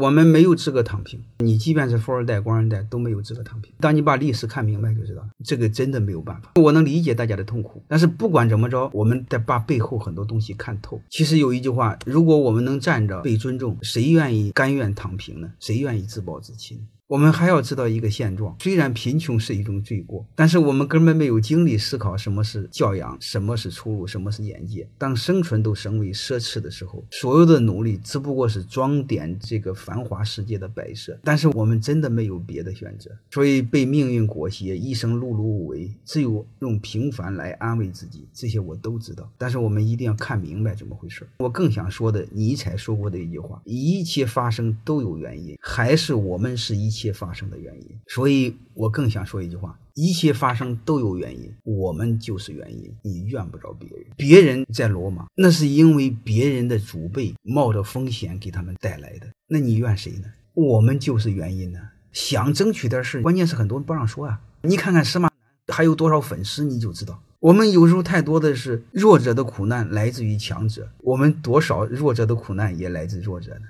我们没有资格躺平。你即便是富二代、官二代都没有资格躺平。当你把历史看明白，就知道这个真的没有办法。我能理解大家的痛苦，但是不管怎么着，我们得把背后很多东西看透。其实有一句话，如果我们能站着被尊重，谁愿意甘愿躺平呢？谁愿意自暴自弃呢？我们还要知道一个现状：虽然贫穷是一种罪过，但是我们根本没有精力思考什么是教养，什么是出路，什么是眼界。当生存都成为奢侈的时候，所有的努力只不过是装点这个繁华世界的摆设。但是我们真的没有别的选择，所以被命运裹挟，一生碌碌无为，只有用平凡来安慰自己。这些我都知道，但是我们一定要看明白怎么回事。我更想说的，尼采说过的一句话：一切发生都有原因，还是我们是一。一切发生的原因，所以我更想说一句话：一切发生都有原因，我们就是原因。你怨不着别人，别人在罗马，那是因为别人的祖辈冒着风险给他们带来的。那你怨谁呢？我们就是原因呢。想争取点事，关键是很多人不让说啊。你看看司马南还有多少粉丝，你就知道。我们有时候太多的是弱者的苦难来自于强者，我们多少弱者的苦难也来自弱者呢？